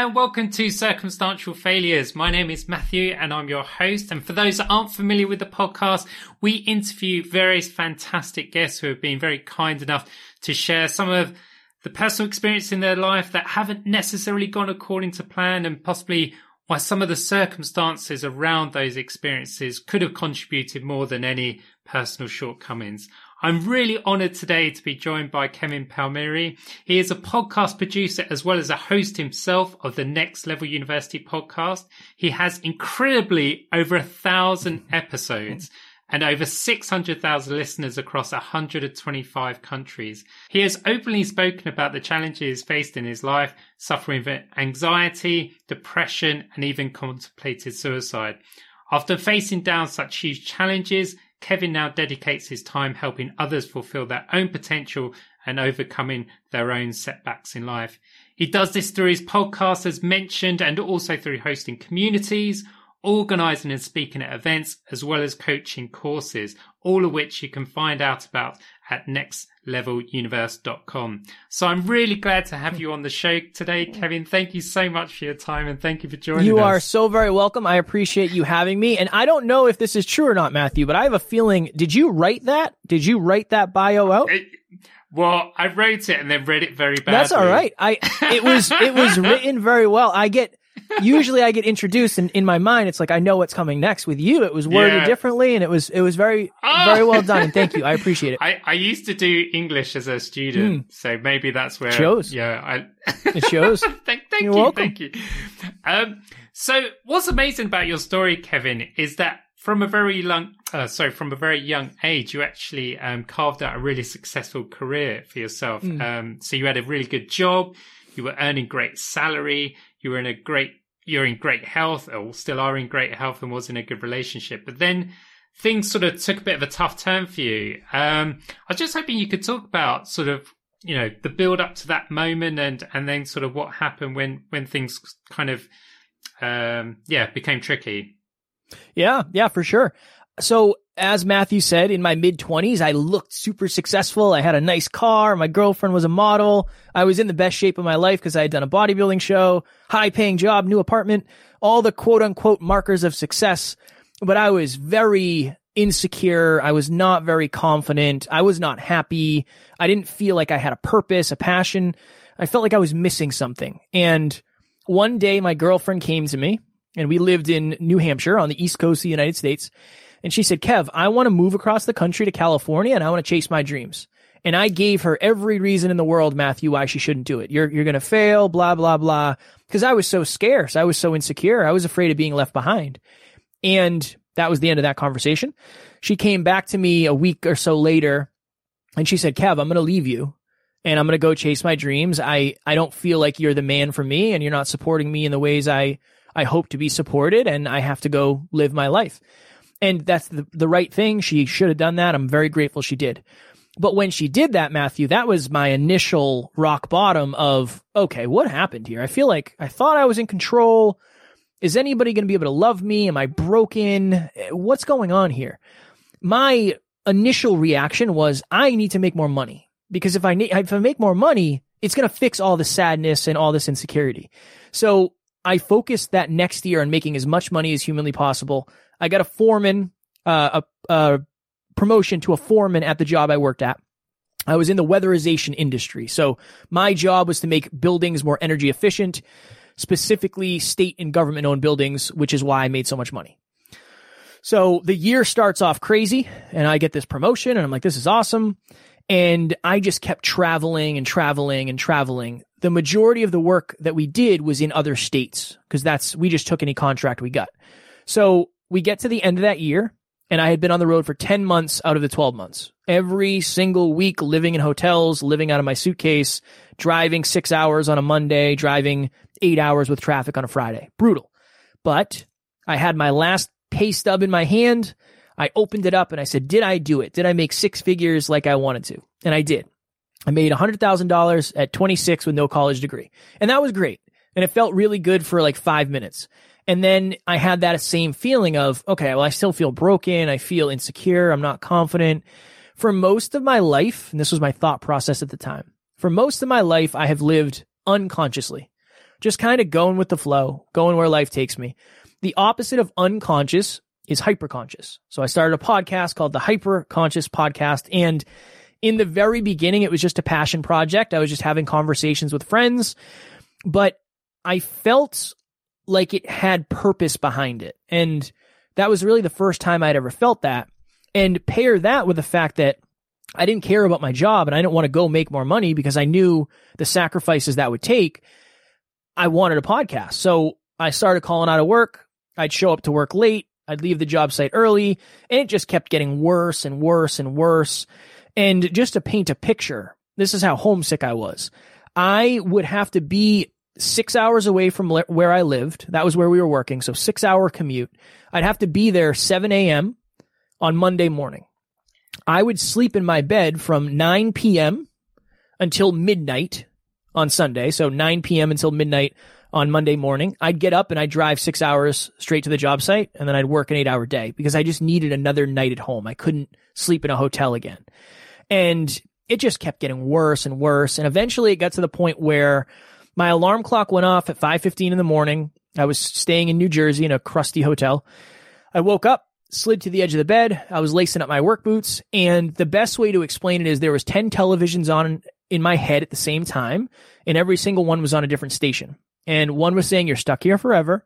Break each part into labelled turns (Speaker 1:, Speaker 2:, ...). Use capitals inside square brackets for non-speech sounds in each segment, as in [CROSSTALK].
Speaker 1: and welcome to Circumstantial Failures. My name is Matthew and I'm your host. And for those that aren't familiar with the podcast, we interview various fantastic guests who have been very kind enough to share some of the personal experience in their life that haven't necessarily gone according to plan and possibly why some of the circumstances around those experiences could have contributed more than any personal shortcomings. I'm really honored today to be joined by Kevin Palmieri. He is a podcast producer as well as a host himself of the Next Level University podcast. He has incredibly over a thousand episodes and over 600,000 listeners across 125 countries. He has openly spoken about the challenges faced in his life, suffering with anxiety, depression, and even contemplated suicide. After facing down such huge challenges, Kevin now dedicates his time helping others fulfill their own potential and overcoming their own setbacks in life. He does this through his podcast, as mentioned, and also through hosting communities, organizing and speaking at events, as well as coaching courses, all of which you can find out about at nextleveluniverse.com. So I'm really glad to have you on the show today, Kevin. Thank you so much for your time and thank you for joining
Speaker 2: you
Speaker 1: us.
Speaker 2: You are so very welcome. I appreciate you having me. And I don't know if this is true or not, Matthew, but I have a feeling, did you write that? Did you write that bio out?
Speaker 1: It, well, I wrote it and then read it very badly.
Speaker 2: That's all right. I it was it was [LAUGHS] written very well. I get usually I get introduced and in my mind it's like I know what's coming next. With you, it was worded yeah. differently and it was it was very oh. very well done. And thank you. I appreciate it. [LAUGHS]
Speaker 1: I, I used to do English as a student, mm. so maybe that's where
Speaker 2: it shows.
Speaker 1: Yeah, I
Speaker 2: it shows. [LAUGHS]
Speaker 1: thank, thank
Speaker 2: You're
Speaker 1: you,
Speaker 2: welcome.
Speaker 1: thank you. Um, so what's amazing about your story, Kevin, is that from a very long, uh, sorry, from a very young age, you actually um, carved out a really successful career for yourself. Mm. Um, so you had a really good job, you were earning great salary, you were in a great you're in great health or still are in great health and was in a good relationship. But then things sort of took a bit of a tough turn for you. Um, I was just hoping you could talk about sort of, you know, the build up to that moment and, and then sort of what happened when, when things kind of, um, yeah, became tricky.
Speaker 2: Yeah. Yeah, for sure. So as Matthew said, in my mid twenties, I looked super successful. I had a nice car. My girlfriend was a model. I was in the best shape of my life because I had done a bodybuilding show, high paying job, new apartment, all the quote unquote markers of success. But I was very insecure. I was not very confident. I was not happy. I didn't feel like I had a purpose, a passion. I felt like I was missing something. And one day my girlfriend came to me and we lived in New Hampshire on the East Coast of the United States. And she said, Kev, I want to move across the country to California and I want to chase my dreams. And I gave her every reason in the world, Matthew, why she shouldn't do it. You're, you're going to fail, blah, blah, blah. Cause I was so scarce. I was so insecure. I was afraid of being left behind. And that was the end of that conversation. She came back to me a week or so later and she said, Kev, I'm going to leave you and I'm going to go chase my dreams. I, I don't feel like you're the man for me and you're not supporting me in the ways I, I hope to be supported and I have to go live my life. And that's the, the right thing. She should have done that. I'm very grateful she did. But when she did that, Matthew, that was my initial rock bottom of, okay, what happened here? I feel like I thought I was in control. Is anybody going to be able to love me? Am I broken? What's going on here? My initial reaction was, I need to make more money because if I need, if I make more money, it's going to fix all the sadness and all this insecurity. So I focused that next year on making as much money as humanly possible. I got a foreman, uh, a, a promotion to a foreman at the job I worked at. I was in the weatherization industry. So my job was to make buildings more energy efficient, specifically state and government owned buildings, which is why I made so much money. So the year starts off crazy and I get this promotion and I'm like, this is awesome. And I just kept traveling and traveling and traveling. The majority of the work that we did was in other states because that's, we just took any contract we got. So we get to the end of that year and I had been on the road for 10 months out of the 12 months. Every single week living in hotels, living out of my suitcase, driving six hours on a Monday, driving eight hours with traffic on a Friday. Brutal. But I had my last pay stub in my hand. I opened it up and I said, did I do it? Did I make six figures like I wanted to? And I did. I made $100,000 at 26 with no college degree. And that was great. And it felt really good for like five minutes. And then I had that same feeling of, okay, well, I still feel broken. I feel insecure. I'm not confident. For most of my life, and this was my thought process at the time, for most of my life, I have lived unconsciously. just kind of going with the flow, going where life takes me. The opposite of unconscious is hyperconscious. So I started a podcast called the Hyper Conscious Podcast. And in the very beginning, it was just a passion project. I was just having conversations with friends, but I felt like it had purpose behind it. And that was really the first time I'd ever felt that. And pair that with the fact that I didn't care about my job and I didn't want to go make more money because I knew the sacrifices that would take. I wanted a podcast. So I started calling out of work. I'd show up to work late. I'd leave the job site early and it just kept getting worse and worse and worse. And just to paint a picture, this is how homesick I was. I would have to be six hours away from where I lived. That was where we were working. So six hour commute. I'd have to be there 7 a.m. on Monday morning. I would sleep in my bed from 9 p.m. until midnight on Sunday. So 9 p.m. until midnight on Monday morning. I'd get up and I'd drive six hours straight to the job site and then I'd work an eight hour day because I just needed another night at home. I couldn't sleep in a hotel again. And it just kept getting worse and worse. And eventually it got to the point where my alarm clock went off at 5:15 in the morning. I was staying in New Jersey in a crusty hotel. I woke up, slid to the edge of the bed. I was lacing up my work boots, and the best way to explain it is there was 10 televisions on in my head at the same time, and every single one was on a different station. And one was saying you're stuck here forever.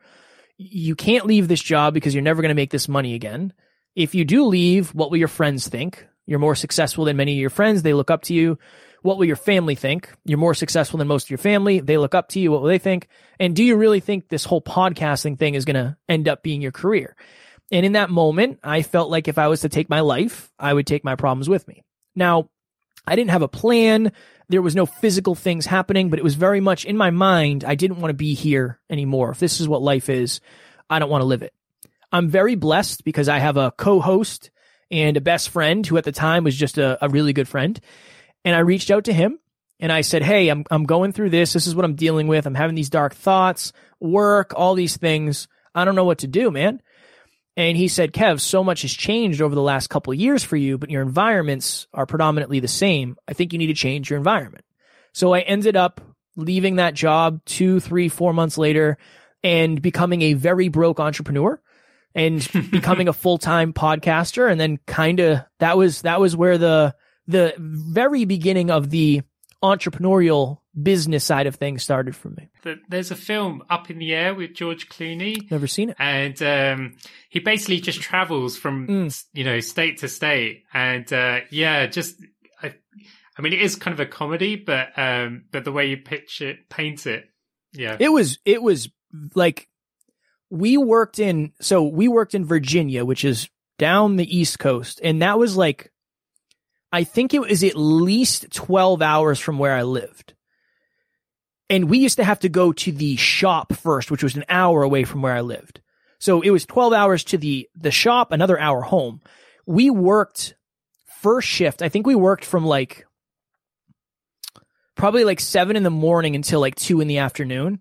Speaker 2: You can't leave this job because you're never going to make this money again. If you do leave, what will your friends think? You're more successful than many of your friends. They look up to you. What will your family think? You're more successful than most of your family. They look up to you. What will they think? And do you really think this whole podcasting thing is going to end up being your career? And in that moment, I felt like if I was to take my life, I would take my problems with me. Now, I didn't have a plan. There was no physical things happening, but it was very much in my mind. I didn't want to be here anymore. If this is what life is, I don't want to live it. I'm very blessed because I have a co-host and a best friend who at the time was just a, a really good friend. And I reached out to him and I said, Hey, I'm, I'm going through this. This is what I'm dealing with. I'm having these dark thoughts, work, all these things. I don't know what to do, man. And he said, Kev, so much has changed over the last couple of years for you, but your environments are predominantly the same. I think you need to change your environment. So I ended up leaving that job two, three, four months later and becoming a very broke entrepreneur and [LAUGHS] becoming a full-time podcaster. And then kind of that was, that was where the, the very beginning of the entrepreneurial business side of things started for me.
Speaker 1: There's a film Up in the Air with George Clooney.
Speaker 2: Never seen it.
Speaker 1: And um, he basically just travels from mm. you know state to state, and uh, yeah, just I, I, mean, it is kind of a comedy, but um, but the way you pitch it, paint it, yeah,
Speaker 2: it was it was like we worked in so we worked in Virginia, which is down the East Coast, and that was like I think it was at least 12 hours from where I lived. And we used to have to go to the shop first, which was an hour away from where I lived. So it was 12 hours to the, the shop, another hour home. We worked first shift. I think we worked from like probably like seven in the morning until like two in the afternoon.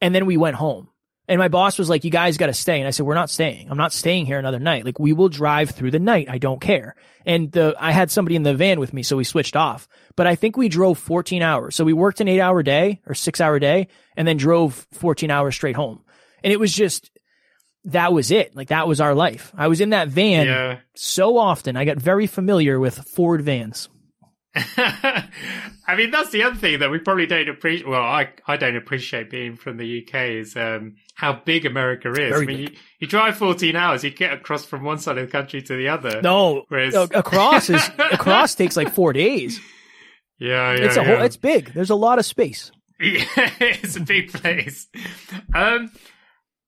Speaker 2: And then we went home. And my boss was like, you guys got to stay. And I said, we're not staying. I'm not staying here another night. Like we will drive through the night. I don't care. And the, I had somebody in the van with me. So we switched off, but I think we drove 14 hours. So we worked an eight hour day or six hour day and then drove 14 hours straight home. And it was just, that was it. Like that was our life. I was in that van yeah. so often. I got very familiar with Ford vans. [LAUGHS]
Speaker 1: I mean, that's the other thing that we probably don't appreciate. Well, I, I don't appreciate being from the UK is, um, how big America is. Very I mean, you, you, drive 14 hours, you get across from one side of the country to the other.
Speaker 2: No, whereas across is, [LAUGHS] across takes like four days.
Speaker 1: Yeah, yeah.
Speaker 2: It's a
Speaker 1: yeah.
Speaker 2: whole, it's big. There's a lot of space.
Speaker 1: Yeah, [LAUGHS] it's a big place. Um,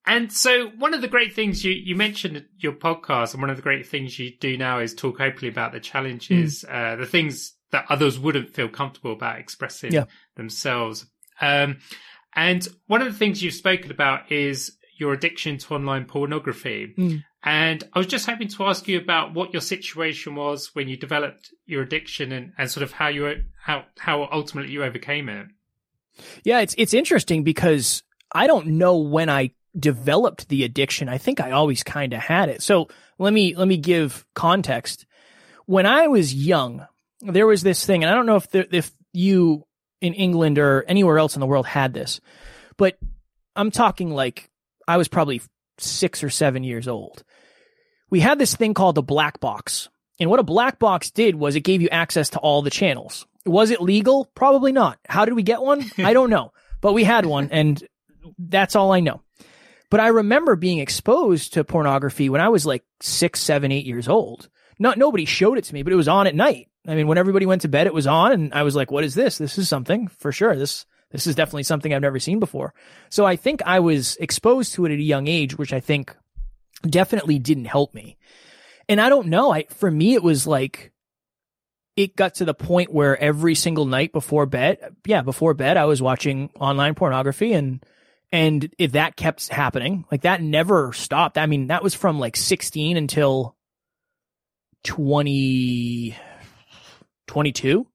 Speaker 1: and so one of the great things you, you mentioned your podcast and one of the great things you do now is talk openly about the challenges, mm. uh, the things that others wouldn't feel comfortable about expressing yeah. themselves. Um, and one of the things you've spoken about is your addiction to online pornography. Mm. And I was just hoping to ask you about what your situation was when you developed your addiction and, and sort of how you how how ultimately you overcame it.
Speaker 2: Yeah, it's it's interesting because I don't know when I developed the addiction. I think I always kind of had it. So let me let me give context. When I was young, there was this thing, and I don't know if if you in England or anywhere else in the world had this, But I'm talking like I was probably six or seven years old. We had this thing called the black box. And what a black box did was it gave you access to all the channels. Was it legal? Probably not. How did we get one? [LAUGHS] I don't know. But we had one and that's all I know. But I remember being exposed to pornography when I was like six, seven, eight years old. Not nobody showed it to me, but it was on at night. I mean, when everybody went to bed, it was on, and I was like, "What is this? This is something for sure. This this is definitely something I've never seen before." So I think I was exposed to it at a young age, which I think definitely didn't help me. And I don't know. I for me, it was like it got to the point where every single night before bed, yeah, before bed, I was watching online pornography and and if that kept happening, like that never stopped. I mean, that was from like 16 until 20, 22,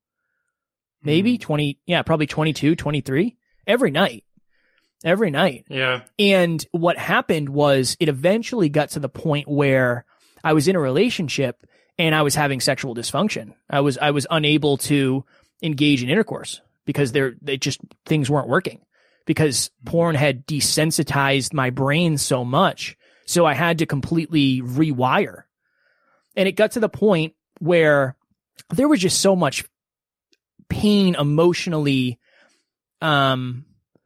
Speaker 2: maybe hmm. 20. Yeah, probably 22, 23 every night, every night.
Speaker 1: Yeah.
Speaker 2: And what happened was it eventually got to the point where I was in a relationship and I was having sexual dysfunction. I was, I was unable to engage in intercourse because there, they just, things weren't working because porn had desensitized my brain so much. So I had to completely rewire. And it got to the point where there was just so much pain emotionally, um,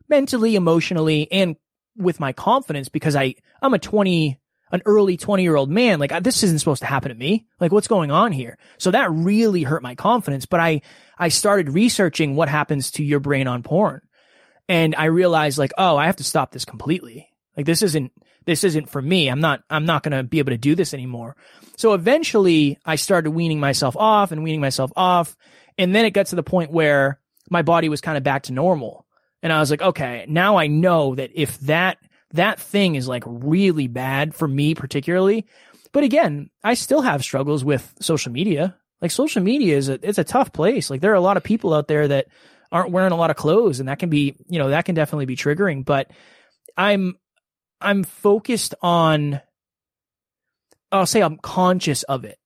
Speaker 2: mentally, emotionally, and with my confidence because I, I'm a 20, an early 20 year old man. Like this isn't supposed to happen to me. Like what's going on here? So that really hurt my confidence. But I, I started researching what happens to your brain on porn. And I realized like, oh, I have to stop this completely. Like this isn't, this isn't for me. I'm not, I'm not going to be able to do this anymore. So eventually I started weaning myself off and weaning myself off. And then it got to the point where my body was kind of back to normal. And I was like, okay, now I know that if that, that thing is like really bad for me particularly. But again, I still have struggles with social media. Like social media is a, it's a tough place. Like there are a lot of people out there that aren't wearing a lot of clothes and that can be, you know, that can definitely be triggering, but I'm, I'm focused on, I'll say I'm conscious of it.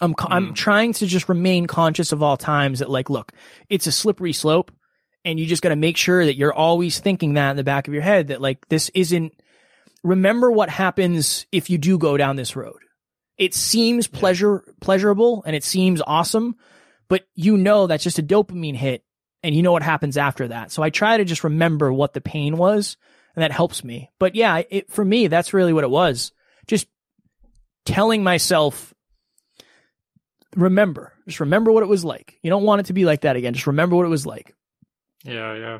Speaker 2: I'm, mm. I'm trying to just remain conscious of all times that like, look, it's a slippery slope and you just got to make sure that you're always thinking that in the back of your head that like, this isn't, remember what happens if you do go down this road. It seems pleasure, pleasurable and it seems awesome, but you know that's just a dopamine hit and you know what happens after that. So I try to just remember what the pain was and that helps me. But yeah, it, for me, that's really what it was. Just telling myself, remember, just remember what it was like. You don't want it to be like that again. Just remember what it was like.
Speaker 1: Yeah, yeah.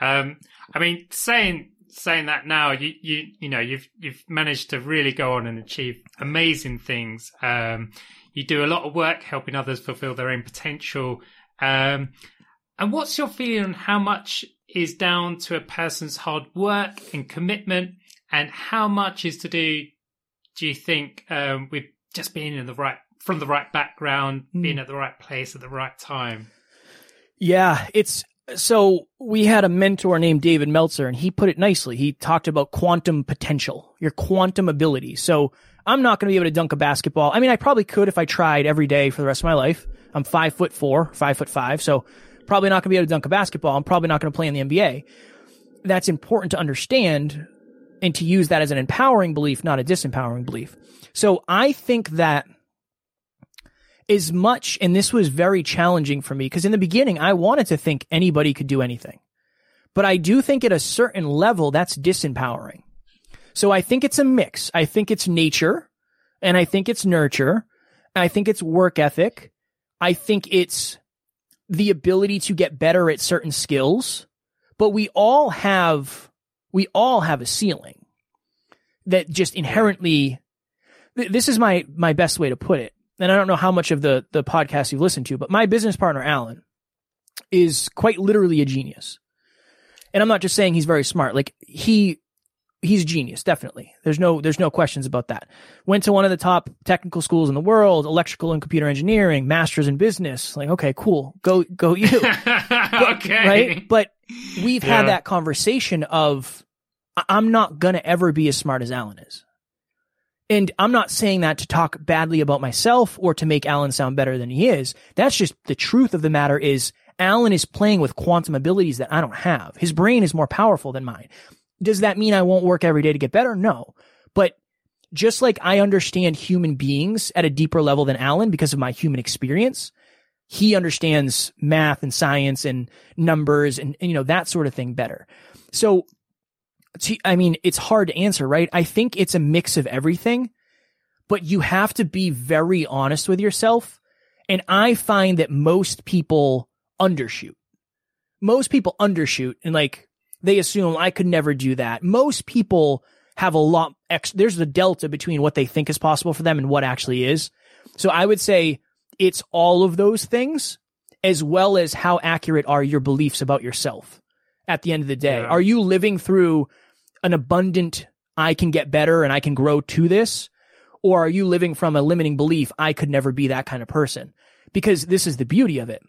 Speaker 1: Um, I mean, saying saying that now, you you you know, you've you've managed to really go on and achieve amazing things. Um, you do a lot of work helping others fulfill their own potential. Um, and what's your feeling on how much is down to a person's hard work and commitment, and how much is to do, do you think, um, with just being in the right, from the right background, mm. being at the right place at the right time?
Speaker 2: Yeah, it's so we had a mentor named David Meltzer, and he put it nicely. He talked about quantum potential, your quantum ability. So I'm not going to be able to dunk a basketball. I mean, I probably could if I tried every day for the rest of my life. I'm five foot four, five foot five. So probably not going to be able to dunk a basketball. I'm probably not going to play in the NBA. That's important to understand and to use that as an empowering belief, not a disempowering belief. So I think that as much, and this was very challenging for me because in the beginning, I wanted to think anybody could do anything. But I do think at a certain level, that's disempowering. So I think it's a mix. I think it's nature and I think it's nurture. I think it's work ethic. I think it's the ability to get better at certain skills, but we all have, we all have a ceiling that just inherently, this is my, my best way to put it. And I don't know how much of the, the podcast you've listened to, but my business partner, Alan, is quite literally a genius. And I'm not just saying he's very smart. Like he he's a genius, definitely. There's no there's no questions about that. Went to one of the top technical schools in the world, electrical and computer engineering, masters in business. Like, okay, cool. Go go you. [LAUGHS]
Speaker 1: but, okay.
Speaker 2: Right? But we've yeah. had that conversation of I'm not going to ever be as smart as Alan is. And I'm not saying that to talk badly about myself or to make Alan sound better than he is. That's just the truth of the matter is Alan is playing with quantum abilities that I don't have. His brain is more powerful than mine. Does that mean I won't work every day to get better? No. But just like I understand human beings at a deeper level than Alan because of my human experience, he understands math and science and numbers and, and you know, that sort of thing better. So, I mean, it's hard to answer, right? I think it's a mix of everything, but you have to be very honest with yourself. And I find that most people undershoot. Most people undershoot and like they assume I could never do that. Most people have a lot ex- there's a delta between what they think is possible for them and what actually is. So I would say it's all of those things as well as how accurate are your beliefs about yourself at the end of the day. Yeah. Are you living through an abundant I can get better and I can grow to this? Or are you living from a limiting belief I could never be that kind of person? Because this is the beauty of it.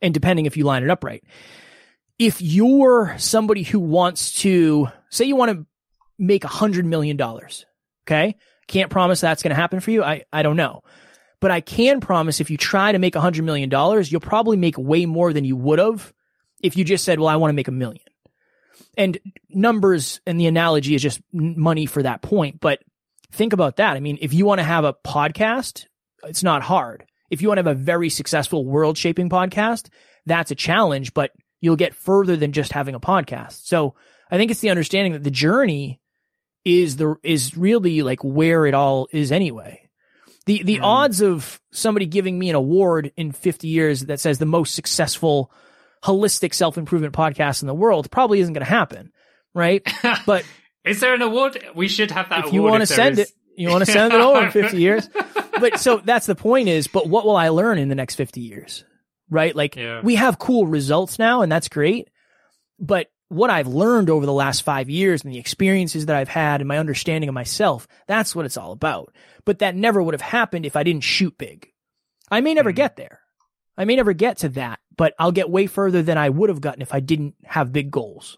Speaker 2: And depending if you line it up right. If you're somebody who wants to say you want to make a hundred million dollars. Okay. Can't promise that's going to happen for you. I, I don't know. But I can promise if you try to make a hundred million dollars, you'll probably make way more than you would have if you just said, well, I want to make a million. And numbers and the analogy is just money for that point. But think about that. I mean, if you want to have a podcast, it's not hard. If you want to have a very successful world shaping podcast, that's a challenge, but you'll get further than just having a podcast. So I think it's the understanding that the journey is the is really like where it all is anyway. The the mm. odds of somebody giving me an award in 50 years that says the most successful holistic self-improvement podcast in the world probably isn't going to happen, right? [LAUGHS] But
Speaker 1: is there an award? We should have that
Speaker 2: if you want to send is... it, you want to send it over in 50 years. [LAUGHS] But so that's the point is, but what will I learn in the next 50 years? Right? Like yeah. we have cool results now and that's great. But what I've learned over the last five years and the experiences that I've had and my understanding of myself, that's what it's all about. But that never would have happened if I didn't shoot big. I may never mm get there. I may never get to that, but I'll get way further than I would have gotten if I didn't have big goals.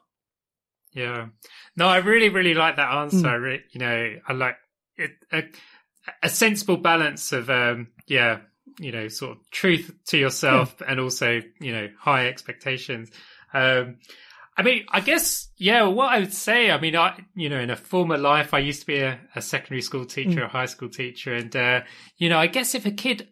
Speaker 1: Yeah. No, I really, really like that answer. Mm. You know, I like it, a, a sensible balance of, um, yeah, you know, sort of truth to yourself yeah. and also, you know, high expectations. Um, I mean, I guess, yeah, what I would say, I mean, I, you know, in a former life, I used to be a, a secondary school teacher, mm. a high school teacher. And, uh, you know, I guess if a kid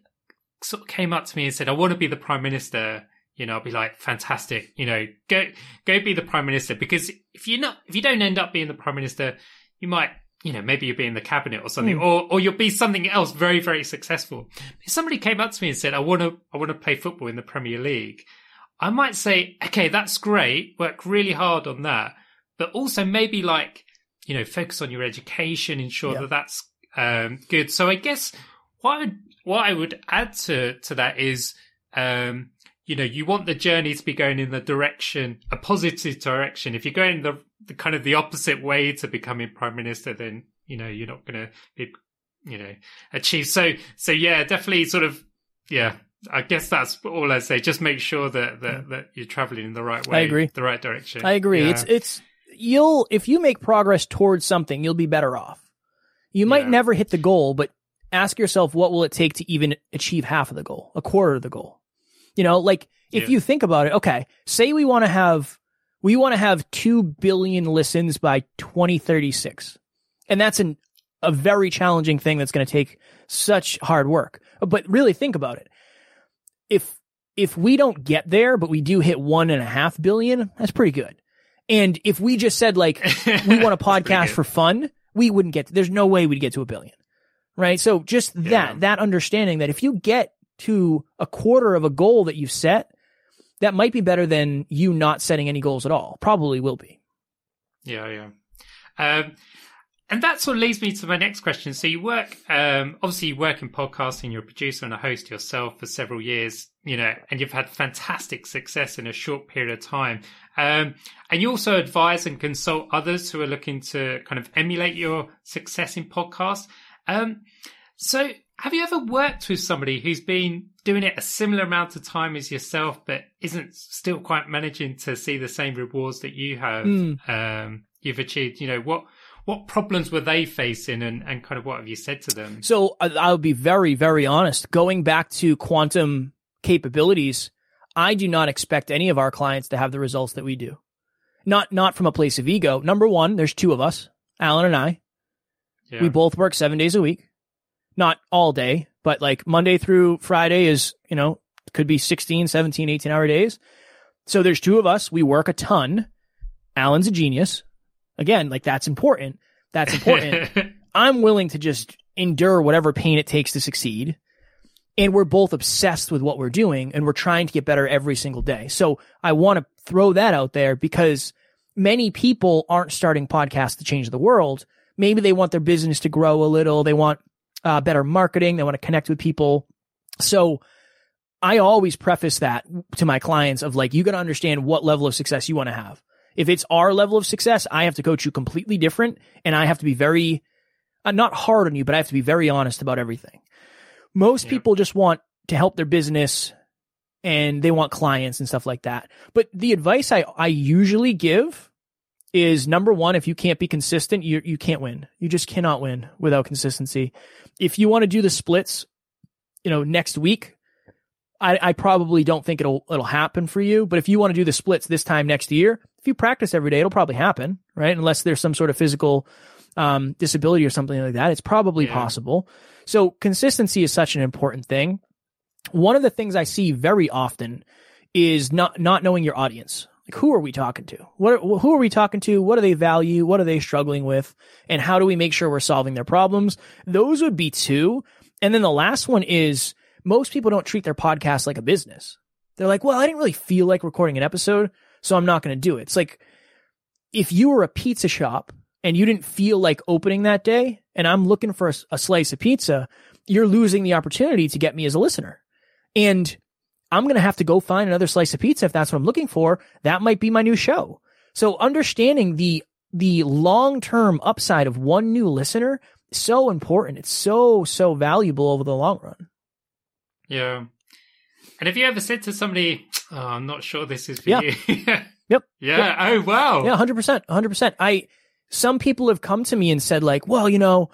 Speaker 1: sort of came up to me and said, I want to be the prime minister, you know, I'll be like, fantastic, you know, go, go be the prime minister. Because if you're not, if you don't end up being the prime minister, you might, you know, maybe you'll be in the cabinet or something, mm. or, or you'll be something else very, very successful. If somebody came up to me and said, I want to, I want to play football in the Premier League. I might say, okay, that's great. Work really hard on that. But also maybe like, you know, focus on your education, ensure yeah. that that's um, good. So I guess what I would, what I would add to, to that is, um, you know, you want the journey to be going in the direction, a positive direction. If you're going the, the kind of the opposite way to becoming prime minister, then, you know, you're not going to be, you know, achieve. So, so yeah, definitely sort of, yeah, I guess that's all I say. Just make sure that, that, that you're traveling in the right way.
Speaker 2: I agree.
Speaker 1: The right direction.
Speaker 2: I agree. Yeah. It's, it's, you'll, if you make progress towards something, you'll be better off. You might yeah. never hit the goal, but ask yourself, what will it take to even achieve half of the goal, a quarter of the goal? You know, like if yeah. you think about it, okay, say we want to have, we want to have 2 billion listens by 2036. And that's an, a very challenging thing that's going to take such hard work. But really think about it if if we don't get there, but we do hit one and a half billion, that's pretty good. And if we just said like [LAUGHS] we want a podcast for fun, we wouldn't get. To, there's no way we'd get to a billion, right? So just yeah. that that understanding that if you get to a quarter of a goal that you've set, that might be better than you not setting any goals at all. Probably will be.
Speaker 1: Yeah, yeah. Um, and that sort of leads me to my next question. So you work, um, obviously you work in podcasting, you're a producer and a host yourself for several years, you know, and you've had fantastic success in a short period of time. Um, and you also advise and consult others who are looking to kind of emulate your success in podcasts. Um, so have you ever worked with somebody who's been doing it a similar amount of time as yourself, but isn't still quite managing to see the same rewards that you have, mm. um, you've achieved? You know, what, what problems were they facing and, and kind of what have you said to them?
Speaker 2: So I'll be very, very honest. Going back to quantum capabilities, I do not expect any of our clients to have the results that we do. Not not from a place of ego. Number one, there's two of us, Alan and I.
Speaker 1: Yeah.
Speaker 2: We both work seven days a week. Not all day, but like Monday through Friday is, you know, could be 16, 17, 18 hour days. So there's two of us. We work a ton. Alan's a genius. Again, like that's important. That's important. [LAUGHS] I'm willing to just endure whatever pain it takes to succeed. And we're both obsessed with what we're doing and we're trying to get better every single day. So I want to throw that out there because many people aren't starting podcasts to change the world. Maybe they want their business to grow a little. They want uh, better marketing. They want to connect with people. So I always preface that to my clients of like, you got to understand what level of success you want to have. If it's our level of success, I have to coach you completely different and I have to be very, uh, not hard on you, but I have to be very honest about everything. Most
Speaker 1: Yeah.
Speaker 2: people just want to help their business and they want clients and stuff like that. But the advice I, I usually give is number one, if you can't be consistent, you, you can't win. You just cannot win without consistency. If you want to do the splits, you know, next week, I, I probably don't think it'll, it'll happen for you. But if you want to do the splits this time next year, if you practice every day, it'll probably happen, right? Unless there's some sort of physical, um, disability or something like that. It's probably
Speaker 1: Yeah.
Speaker 2: possible. So consistency is such an important thing. One of the things I see very often is not, not knowing your audience. Who are we talking to? What, are- who are we talking to? What do they value? What are they struggling with? And how do we make sure we're solving their problems? Those would be two. And then the last one is most people don't treat their podcast like a business. They're like, well, I didn't really feel like recording an episode, so I'm not going to do it. It's like if you were a pizza shop and you didn't feel like opening that day and I'm looking for a, a slice of pizza, you're losing the opportunity to get me as a listener. And I'm going to have to go find another slice of pizza if that's what I'm looking for. That might be my new show. So understanding the, the long-term upside of one new listener is so important. It's so, so valuable over the long run.
Speaker 1: Yeah. And have you ever said to somebody, oh, I'm not sure this is for
Speaker 2: Yeah.
Speaker 1: you? [LAUGHS]
Speaker 2: Yep.
Speaker 1: Yeah. Oh, wow.
Speaker 2: Yeah, hundred percent, hundred percent. I some people have come to me and said like, well, you know,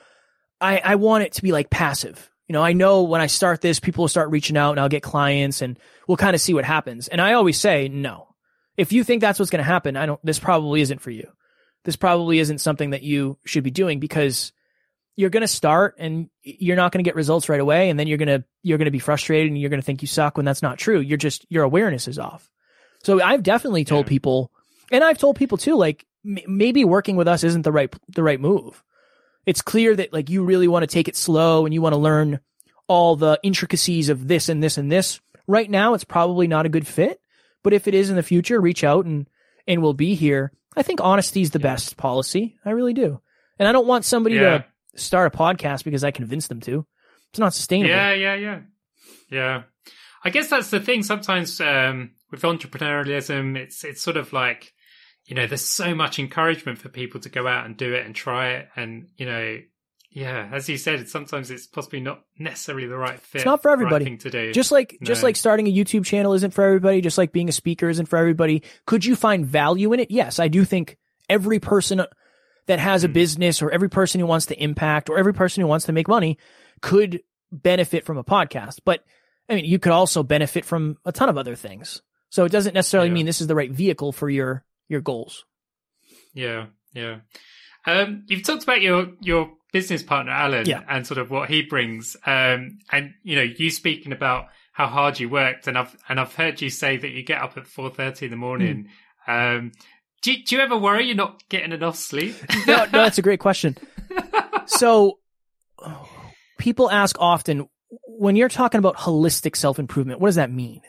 Speaker 2: I I want it to be like passive. You know, I know when I start this, people will start reaching out and I'll get clients and we'll kind of see what happens. And I always say no. If you think that's what's going to happen, I don't. This probably isn't for you. This probably isn't something that you should be doing because you're going to start and you're not going to get results right away, and then you're going to you're going to be frustrated and you're going to think you suck when that's not true. You're just your awareness is off. So I've definitely told
Speaker 1: Yeah.
Speaker 2: people, and I've told people too, like m- maybe working with us isn't the right the right move. It's clear that like you really want to take it slow and you want to learn all the intricacies of this and this and this. Right now, it's probably not a good fit, but if it is in the future, reach out and and we'll be here. I think honesty is the
Speaker 1: Yeah.
Speaker 2: best policy. I really do, and I don't want somebody
Speaker 1: Yeah.
Speaker 2: to start a podcast because I convinced them to. It's not sustainable.
Speaker 1: Yeah, yeah, yeah. Yeah. I guess that's the thing sometimes um, with entrepreneurialism, it's it's sort of like, you know, there's so much encouragement for people to go out and do it and try it. And, you know, yeah, as you said, sometimes it's possibly not necessarily the right fit.
Speaker 2: It's not for
Speaker 1: right
Speaker 2: everybody.
Speaker 1: thing to do.
Speaker 2: Just like just like starting a YouTube channel isn't for everybody, just like being a speaker isn't for everybody. Could you find value in it? Yes, I do think every person that has a
Speaker 1: Hmm.
Speaker 2: business or every person who wants to impact or every person who wants to make money could benefit from a podcast. But I mean, you could also benefit from a ton of other things. So it doesn't necessarily
Speaker 1: Yeah.
Speaker 2: mean this is the right vehicle for your your goals.
Speaker 1: Yeah, yeah. Um, you've talked about your your business partner Alan
Speaker 2: Yeah.
Speaker 1: and sort of what he brings, um, and you know you speaking about how hard you worked, and I've and I've heard you say that you get up at four thirty in the morning. Um, do you- do you ever worry you're not getting enough sleep? [LAUGHS]
Speaker 2: no, no, that's a great question. [LAUGHS] So, people ask often when you're talking about holistic self improvement, what does that mean?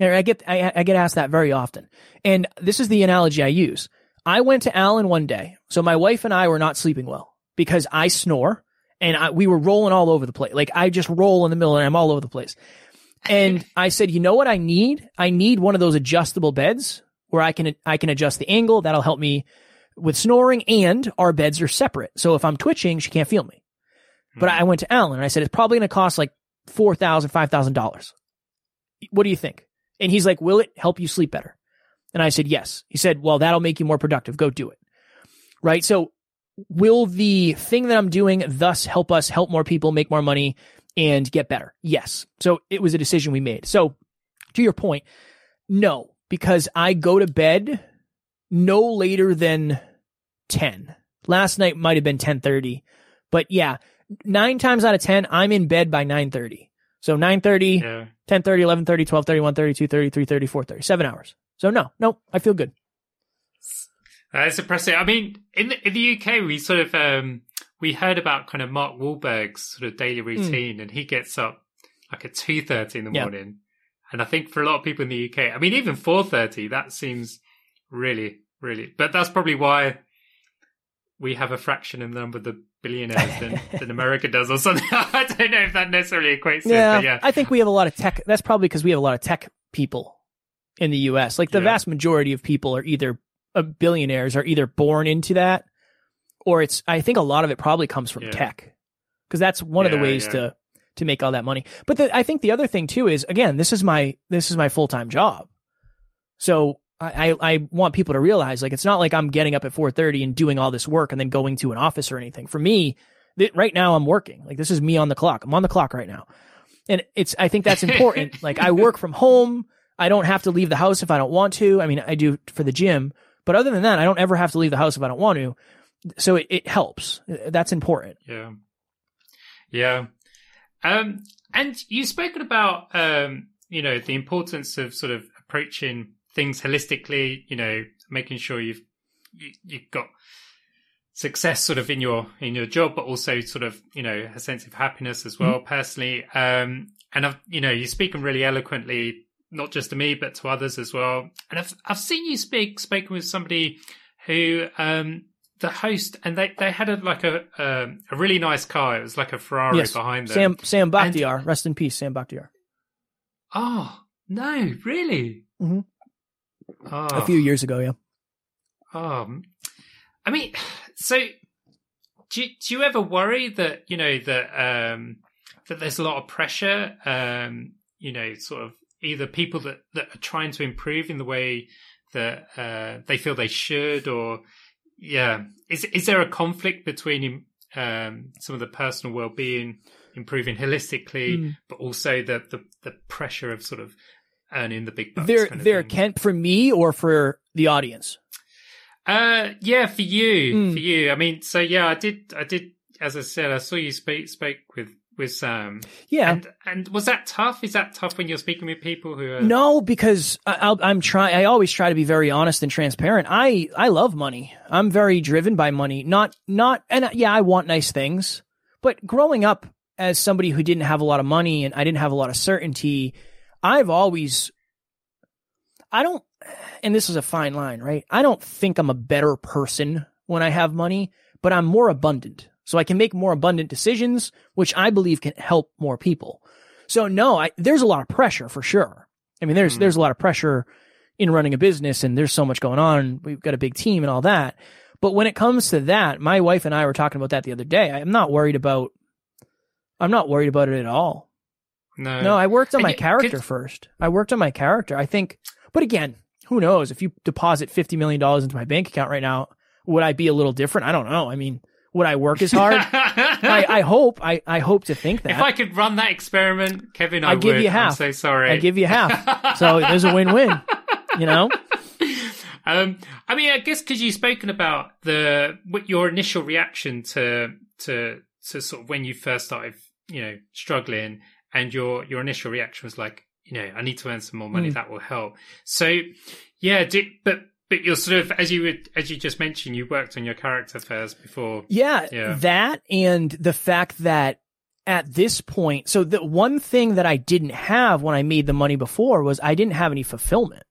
Speaker 2: And I get I, I get asked that very often, and this is the analogy I use. I went to Alan one day, so my wife and I were not sleeping well because I snore and I, we were rolling all over the place. Like I just roll in the middle and I'm all over the place. And [LAUGHS] I said, you know what I need? I need one of those adjustable beds where I can I can adjust the angle. That'll help me with snoring and our beds are separate. So if I'm twitching, she can't feel me. But hmm. I went to Alan and I said, it's probably going to cost like $4,000, $5,000. What do you think? And he's like, will it help you sleep better? And I said, yes. He said, well, that'll make you more productive. Go do it. Right. So will the thing that I'm doing thus help us help more people make more money and get better? Yes. So it was a decision we made. So to your point, No, because I go to bed no later than 10. Last night might have been 10:30. But yeah, 9 times out of 10 I'm in bed by 9:30. So 9:30,
Speaker 1: Yeah.
Speaker 2: 10:30, 11:30, 12:30, 1:30, 2:30, 3:30, 4:30. 7 hours. So no, no, I feel good.
Speaker 1: That's impressive. I mean, in the, in the UK, we sort of um, we heard about kind of Mark Wahlberg's sort of daily routine, and he gets up like at two thirty in the
Speaker 2: Hmm. Yeah.
Speaker 1: morning. And I think for a lot of people in the UK, I mean, even four thirty, that seems really, really. But that's probably why we have a fraction in the number of the billionaires than, [LAUGHS] than America does, or something. [LAUGHS] I don't know if that necessarily equates to it,
Speaker 2: Yeah,
Speaker 1: but yeah.
Speaker 2: I think we have a lot of tech. That's probably because we have a lot of tech people in the U.S. Like the
Speaker 1: Yeah.
Speaker 2: vast majority of people are either uh, billionaires are either born into that, or it's. I think a lot of it probably comes from
Speaker 1: Yeah.
Speaker 2: tech, because that's one of the ways
Speaker 1: yeah.
Speaker 2: to to make all that money. But the, I think the other thing too is again, this is my this is my full time job, so. I, I want people to realize like it's not like I'm getting up at 4:30 and doing all this work and then going to an office or anything. For me, th- right now I'm working. Like this is me on the clock. I'm on the clock right now and it's i think that's important [LAUGHS] like i work from home i don't have to leave the house if i don't want to i mean i do for the gym but other than that i don't ever have to leave the house if i don't want to so it, it helps that's important
Speaker 1: Yeah. Yeah. Um, and you've spoken about, um, you know, the importance of sort of approaching things holistically, you know, making sure you've, you, you've got success sort of in your, in your job, but also sort of, you know, a sense of happiness as well, personally. Um, and I've, you know, you're speaking really eloquently, not just to me, but to others as well. And I've, I've seen you speak, spoken with somebody who, um, the host and they, they had a like a um, a really nice car. It was like a Ferrari
Speaker 2: yes
Speaker 1: behind them.
Speaker 2: sam sam bakhtiar rest in peace sam bakhtiar
Speaker 1: Oh no, really?
Speaker 2: Mhm.
Speaker 1: Oh,
Speaker 2: a few years ago yeah
Speaker 1: Um, I mean, so do you, do you ever worry that you know that um that there's a lot of pressure? Um, you know, sort of either people that that are trying to improve in the way that uh, they feel they should, or yeah, is is there a conflict between um some of the personal well being improving holistically,
Speaker 2: Mm.
Speaker 1: but also the, the the pressure of sort of earning the big bucks?
Speaker 2: there
Speaker 1: kind of
Speaker 2: there
Speaker 1: thing?
Speaker 2: can for me or for the audience
Speaker 1: Uh, yeah, for you,
Speaker 2: Mm.
Speaker 1: for you. I mean, so yeah, I did, I did. As I said, I saw you speak, spoke with with Sam,
Speaker 2: yeah
Speaker 1: and and was that tough? Is that tough when you're speaking with people who are?
Speaker 2: No, because I, I'll, I'm trying. I always try to be very honest and transparent. I I love money. I'm very driven by money. Not not and yeah, I want nice things. But growing up as somebody who didn't have a lot of money and I didn't have a lot of certainty, I've always I don't and this is a fine line, right? I don't think I'm a better person when I have money, but I'm more abundant. So I can make more abundant decisions, which I believe can help more people. So no, I, there's a lot of pressure for sure. I mean, there's
Speaker 1: Hmm.
Speaker 2: there's a lot of pressure in running a business, and there's so much going on. We've got a big team and all that. But when it comes to that, my wife and I were talking about that the other day. I'm not worried about. I'm not worried about it at all.
Speaker 1: No,
Speaker 2: No, I worked on
Speaker 1: And
Speaker 2: my
Speaker 1: you-
Speaker 2: character first. I worked on my character. I think, but again, who knows? If you deposit fifty million dollars into my bank account right now, would I be a little different? I don't know. I mean, would I work as hard? [LAUGHS] I, I hope. I, I hope to think that.
Speaker 1: if I could run that experiment, Kevin, I
Speaker 2: I'd give
Speaker 1: would.
Speaker 2: you
Speaker 1: I'm
Speaker 2: half.
Speaker 1: so sorry.
Speaker 2: I give you half. so [LAUGHS] there's a win-win. You know?
Speaker 1: Um, I mean, I guess because you've spoken about the what your initial reaction to to to sort of when you first started, you know, struggling, and your your initial reaction was like, you know, I need to earn some more money.
Speaker 2: Mm.
Speaker 1: That will help. So, yeah, do, but but you're sort of as you would as you just mentioned, you worked on your character first before.
Speaker 2: Yeah,
Speaker 1: Yeah.
Speaker 2: that and the fact that at this point, so the one thing that I didn't have when I made the money before was I didn't have any fulfillment.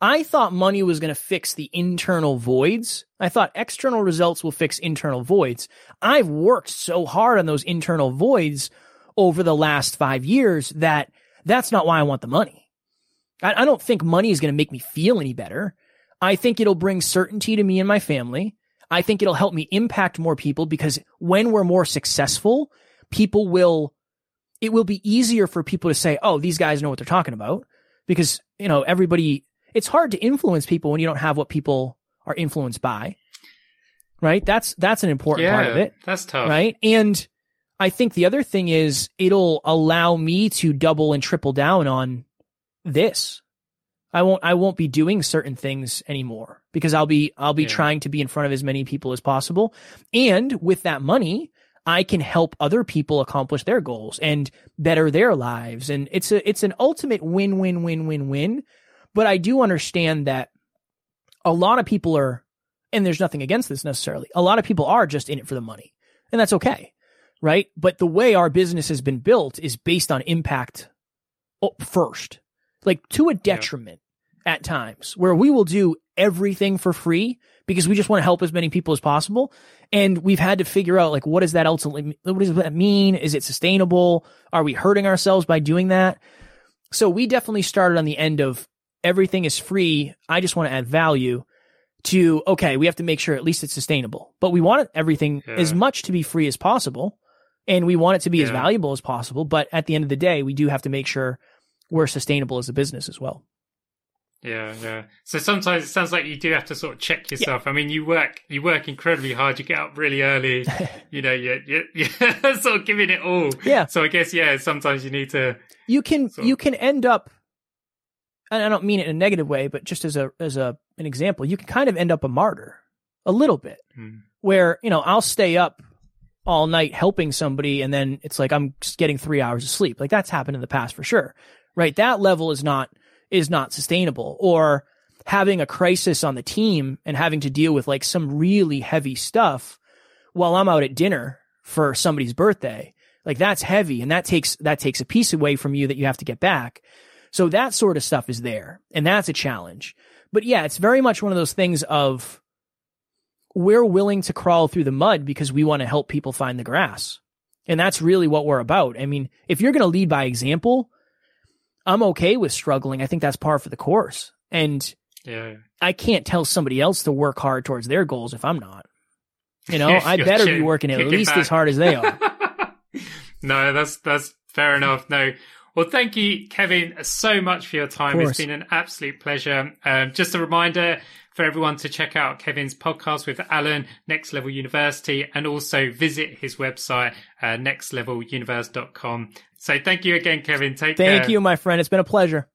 Speaker 2: I thought money was going to fix the internal voids. I thought external results will fix internal voids. I've worked so hard on those internal voids over the last five years that that's not why I want the money. I, I don't think money is going to make me feel any better. I think it'll bring certainty to me and my family. I think it'll help me impact more people because when we're more successful, people will, it will be easier for people to say, oh, these guys know what they're talking about because, you know, everybody, it's hard to influence people when you don't have what people are influenced by. Right? That's, that's an important part of it.
Speaker 1: that's tough.
Speaker 2: Right. And I think the other thing is it'll allow me to double and triple down on this. I won't I won't be doing certain things anymore because I'll be I'll be
Speaker 1: Yeah.
Speaker 2: trying to be in front of as many people as possible. And with that money, I can help other people accomplish their goals and better their lives. And it's a it's an ultimate win win win win win. But I do understand that a lot of people are and there's nothing against this necessarily. A lot of people are just in it for the money. And that's okay. Right? But the way our business has been built is based on impact oh, first. Like to a detriment at times where we will do everything for free because we just want to help as many people as possible. And we've had to figure out like what does that ultimately what does that mean? Is it sustainable? Are we hurting ourselves by doing that? So we definitely started on the end of everything is free. I just want to add value to okay, we have to make sure at least it's sustainable. But we want everything
Speaker 1: Yeah.
Speaker 2: as much to be free as possible. And we want it to be as valuable as possible. But at the end of the day, we do have to make sure we're sustainable as a business as well.
Speaker 1: Yeah, yeah. So sometimes it sounds like you do have to sort of check yourself. I mean, you work you work incredibly hard. You get up really early. [LAUGHS] you know, you're, you're, you're [LAUGHS] sort of giving it all.
Speaker 2: Yeah.
Speaker 1: So I guess yeah, sometimes you need to.
Speaker 2: you can you can end up and I don't mean it in a negative way, but just as a as a an example, you can kind of end up a martyr a little bit
Speaker 1: Hmm.
Speaker 2: where, you know, I'll stay up all night helping somebody and then it's like I'm just getting 3 hours of sleep. Like that's happened in the past for sure. Right? That level is not is not sustainable or having a crisis on the team and having to deal with like some really heavy stuff while I'm out at dinner for somebody's birthday. Like that's heavy and that takes that takes a piece away from you that you have to get back. So that sort of stuff is there and that's a challenge. But yeah, it's very much one of those things of we're willing to crawl through the mud because we want to help people find the grass. And that's really what we're about. I mean, if you're going to lead by example, I'm okay with struggling. I think that's par for the course. And
Speaker 1: Yeah.
Speaker 2: I can't tell somebody else to work hard towards their goals if I'm not. You know, [LAUGHS] I better be working at least as hard as they are. [LAUGHS]
Speaker 1: no, that's that's fair enough. No. Well, thank you, Kevin, so much for your time. It's been an absolute pleasure. Um, just a reminder for everyone to check out Kevin's podcast with Alan, Next Level University, and also visit his website, uh, nextleveluniverse.com. So thank you again, Kevin. Take care.
Speaker 2: Thank you, my friend. It's been a pleasure.